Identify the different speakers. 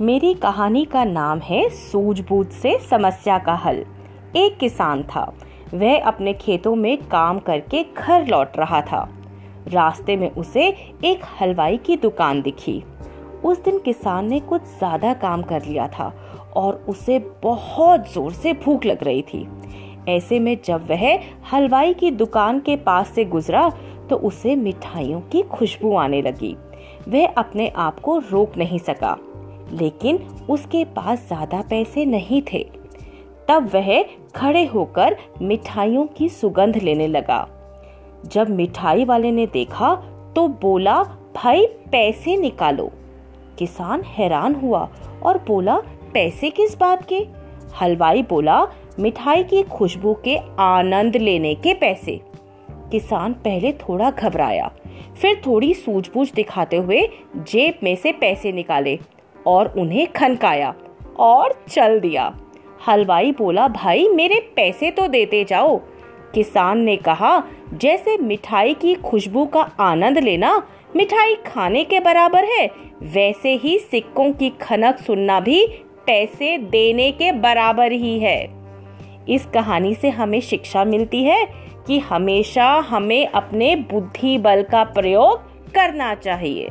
Speaker 1: मेरी कहानी का नाम है सूझबूझ से समस्या का हल। एक किसान था। वह अपने खेतों में काम करके घर लौट रहा था। रास्ते में उसे एक हलवाई की दुकान दिखी। उस दिन किसान ने कुछ ज़्यादा काम कर लिया था और उसे बहुत ज़ोर से भूख लग रही थी। ऐसे में जब वह हलवाई की दुकान के पास से गुजरा तो उसे मिठाइयों की खुशबू आने लगी। वह अपने आप को रोक नहीं सका। लेकिन उसके पास ज़्यादा पैसे नहीं थे। तब वह खड़े होकर मिठाइयों की सुगंध लेने लगा। जब मिठाई वाले ने देखा तो बोला, भाई, पैसे निकालो। किसान हैरान हुआ और बोला, पैसे किस बात के? हलवाई बोला, मिठाई की खुशबू के आनंद लेने के पैसे। किसान पहले थोड़ा घबराया, फिर थोड़ी सूझबूझ दिखाते हुए जेब में से पैसे निकाले। और उन्हें खनकाया और चल दिया। हलवाई बोला, भाई, मेरे पैसे तो देते जाओ। किसान ने कहा, जैसे मिठाई की खुशबू का आनंद लेना मिठाई खाने के बराबर है, वैसे ही सिक्कों की खनक सुनना भी पैसे देने के बराबर ही है। इस कहानी से हमें शिक्षा मिलती है कि हमेशा हमें अपने बुद्धि बल का प्रयोग करना चाहिए।